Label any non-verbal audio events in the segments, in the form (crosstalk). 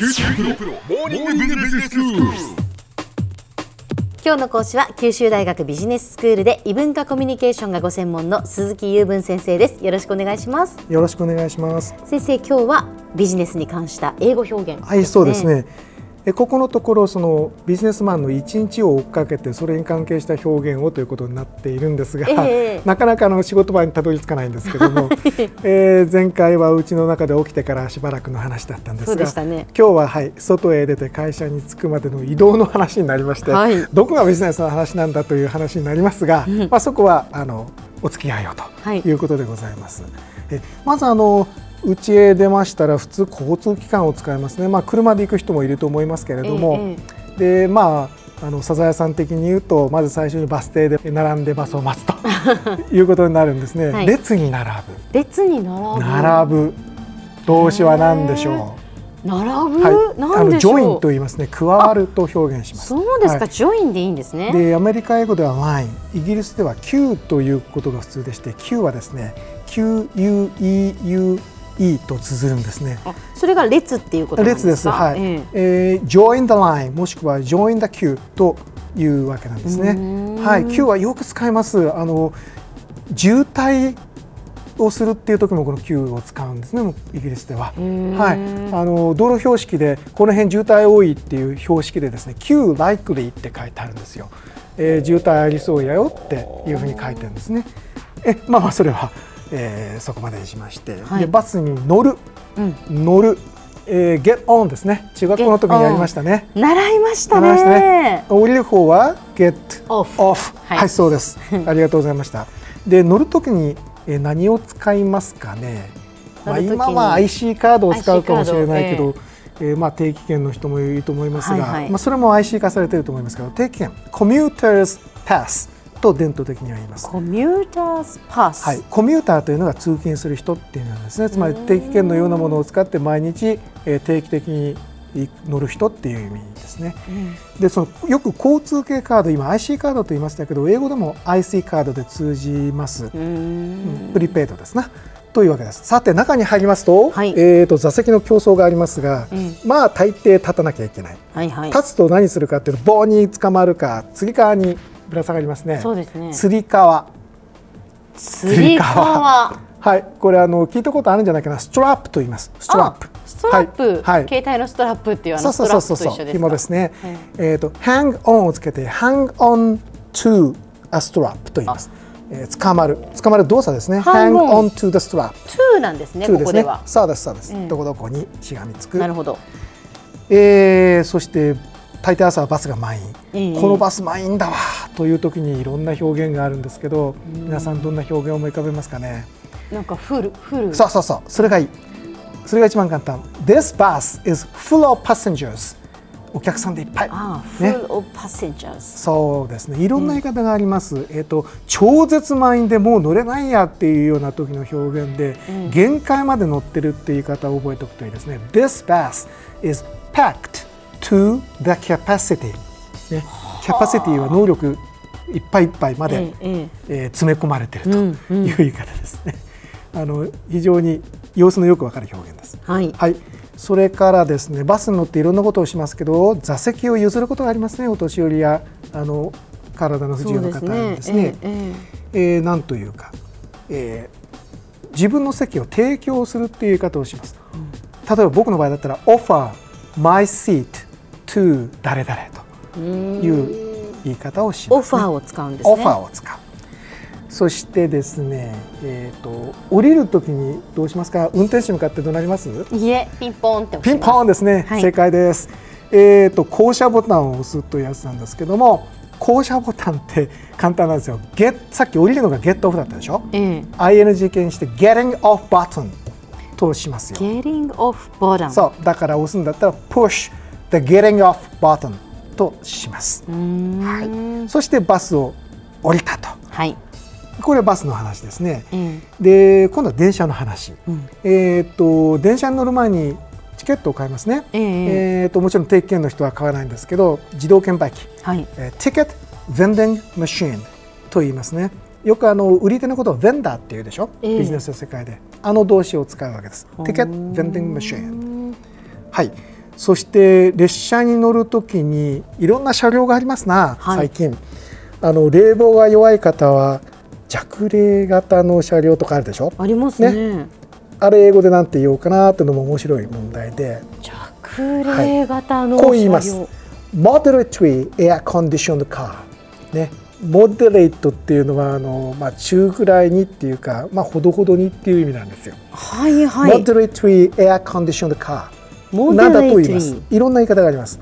九州大学モーニングビジネススクール。今日の講師は九州大学ビジネススクールで異文化コミュニケーションがご専門の鈴木雄文先生ですよろしくお願いしますよろしくお願いします。先生今日はビジネスに関した英語表現、はい、そうですね。えここのところそのビジネスマンの一日を追っかけてそれに関係した表現をということになっているんですが、ええなかなかの仕事場にたどり着かないんですけども、(laughs) えー前回はうちの中で起きてからしばらくの話だったんですが、ね。今日ははい外へ出て会社に着くまでの移動の話になりまして、はい。どこがビジネスの話なんだという話になりますが、まあそこはあのお付き合いをはい。ということでございます。えまずあの家へ出ましたら普通交通機関を使いますね、まあ、車で行く人もいると思いますけれども、えでまああのサザエさん的に言うとまず最初にバス停で並んでバスを待つと (laughs) いうことになるんですね、はい。列に並列に並ぶ。ぶ並ぶ。動詞は何でしょ並ぶ、う、はい、あなんでしょう？のジョインと言いますね。加わると表現します。そうですか、はい。ジョインでいいんですね。でアメリカ英語では line イギリスでは Q ということが普通でして Q はですね QUEUE と綴るんですね。あそれが列っていうこと列か？ですはい、ええ。ー join the line もしくは join the queue というわけなんですね。はい Q はよく使います。あの渋滞をするっていう時もこの Q を使うんですねイギリスでは。ーはい、あの道路標識でこの辺渋滞多いっていう標識でですね Q likely って書いてあるんですよ、えー渋滞ありそうやよっていうふうに書いてるんですね。えまあまあそれは、えーそこまでにしまして、はい。でバスに乗る、乗る、えー get on ですね。中学校の時にやりましたね。習いました習いましたね。ね降りる方は get Off はい。はい、そうです。(laughs) ありがとうございました。で乗る時に、えー何を使いますかね。まあ、今は IC カードを使うかもしれないけど、えーまあ、定期券の人もいると思いますが、はいはい。まあ、それも IC 化されていると思いますけど定期券。コミューターズパスと伝統的には言います。コミューターズパス、はい、コミューターというのが通勤する人っていうのなんですねつまり定期券のようなものを使って毎日、えー定期的に乗る人っていう意味ですね。でそのよく交通系カード今 IC カードと言いましたけど英語でも IC カードで通じます、プリペイドですな。というわけです。さて中に入りますと,、はい。えー、と座席の競争がありますが、うん。まあ大抵立たなきゃいけない。はいはい。立つと何するかっていうと棒に捕まるかつり革にぶら下がりますね。そうですね。つり革。つり革。はいこれあの聞いたことあるんじゃないかな。ストラップと言います。ストラップ。あストラップ、はいはい。携帯のストラップっていうあのストラップと一緒ですか？紐ですね、はい。えっ、と hang on をつけて hang on to a strap と言います、えー、捕まる。捕まる動作ですね。Hang on to the strap 2なんですね to ですね。ここでは。そうですそうです、うんどこどこにしがみつく。なるほど。えーそして大抵朝はバスが満員、ええこのバス満員だわという時にいろんな表現があるんですけど、皆さんどんな表現を思い浮かべますかね、なんかフルフルそうそうそう。それがいい。それが一番簡単。This bus is full of passengers. お客さんでいっぱい。ああ、ね。full of passengers そうですね。いろんな言い方があります、えっ、と超絶満員でもう乗れないやっていうような時の表現で、限界まで乗ってるっていう言い方を覚えておくといいですね。This bus is packed to the capacity ね。キャパシティは能力いっぱいいっぱいまで、ええ詰め込まれてるという言い方ですね、あの非常に様子のよくわかる表現です。はい。はい、それからですねバスに乗っていろんなことをしますけど座席を譲ることがありますねお年寄りやあの体の不自由な方にですね。ええええ。ーなんというか、えー自分の席を提供するっていう言い方をします、例えば僕の場合だったら offer my seat to 誰々という言い方をします、ね、オファーを使うんですね。オファーを使う。そしてですね、えー、と降りるときにどうしますか？運転手に向かってどうなります？いえピンポンってピンポンですね、はい。正解です。えっ、と降車ボタンを押すというやつなんですけども、降車ボタンって簡単なんですよ。Get さっき降りるのが Get off だったでしょ？ええ。Ing 形にして Getting off button としますよ。getting off bottom そうだから押すんだったら Push the Getting off button とします。うーん。はい。そしてバスを降りたと。はい。これはバスの話ですね。えで今度は電車の話。えうん。えー、と電車に乗る前にチケットを買いますね、ええ。えーともちろん定期券の人は買わないんですけど自動券売機、はい。えー、ティケット・ベンディング・マシーンと言いますね。よくあの売り手のことをベンダーっていうでしょ、ええ。ビジネスの世界で。あの動詞を使うわけです。ティケット・ベンディング・マシーンはいそして列車に乗るときにいろんな車両がありますな、はい。最近。あの冷房が弱い方は弱冷型の車両とかあるでしょ？ありますね。あれ英語でなんて言おうかなっていうのも面白い問題で。弱冷型のこう言います。moderately air conditioned car ね。モデレートっていうのはあの、まあ、中ぐらいにっていうか、まあ、ほどほどにっていう意味なんですよ。はいはい。moderately air conditioned car モなだと言います。いろんな言い方があります。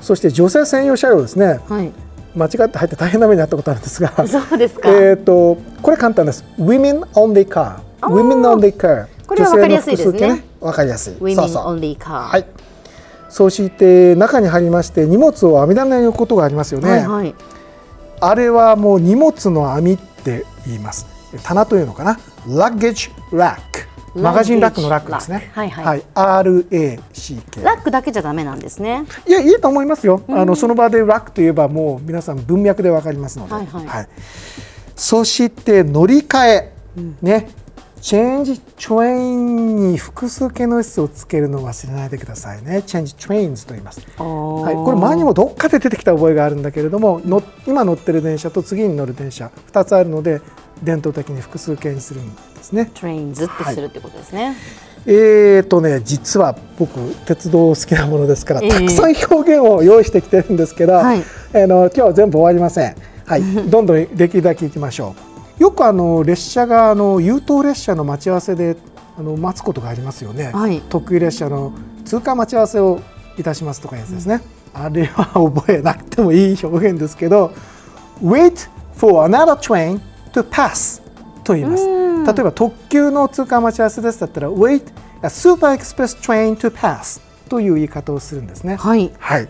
そして女性専用車両ですね。はい。間違って入って大変な目にあったことあるんですが、(laughs) そうですか。えっとこれ簡単です。women only car。あー women only car。これは分かりやすいですね女性の複数形わかりやすい。Women そうそう。only car。はい。そして中に入りまして荷物を網棚に置くことがありますよね。はいはい。あれはもう荷物の網って言います。棚というのかな。luggage rack。マガジンラックのラックですね。はいはい R-A-C-K。ラックだけじゃダメなんですね。いやいいと思いますよ。あのその場でラックといえばもう皆さん文脈でわかりますので。はいはいそして乗り換え、ね。 change train に複数形の S をつけるのを忘れないでくださいね。 change trains と言います。は、はいこれ前にもどっかで出てきた覚えがあるんだけれどもの今乗ってる電車と次に乗る電車2つあるので伝統的に複数形にするんですね。トレインズってするってことですね。えーとね実は僕鉄道好きなものですから、ええたくさん表現を用意してきてるんですけど、はいあの今日は全部終わりません。はい、(laughs) どんどんできるだけ行きましょう。よくあの列車があの優等列車の待ち合わせであの待つことがありますよね。はい特急列車の通過待ち合わせをいたしますとかいうやつですね。あれは覚えなくてもいい表現ですけど、wait for another train to pass と言います。例えば特急の通過待ち合わせですだったら wait a super express train to pass という言い方をするんですね。はい。はい。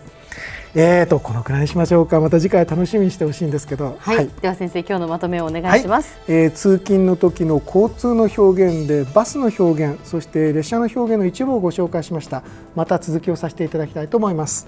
えーとこのくらいにしましょうか。また次回楽しみにしてほしいんですけど。はい。では先生今日のまとめをお願いします。はいえー通勤の時の交通の表現でバスの表現そして列車の表現の一部をご紹介しましたまた続きをさせていただきたいと思います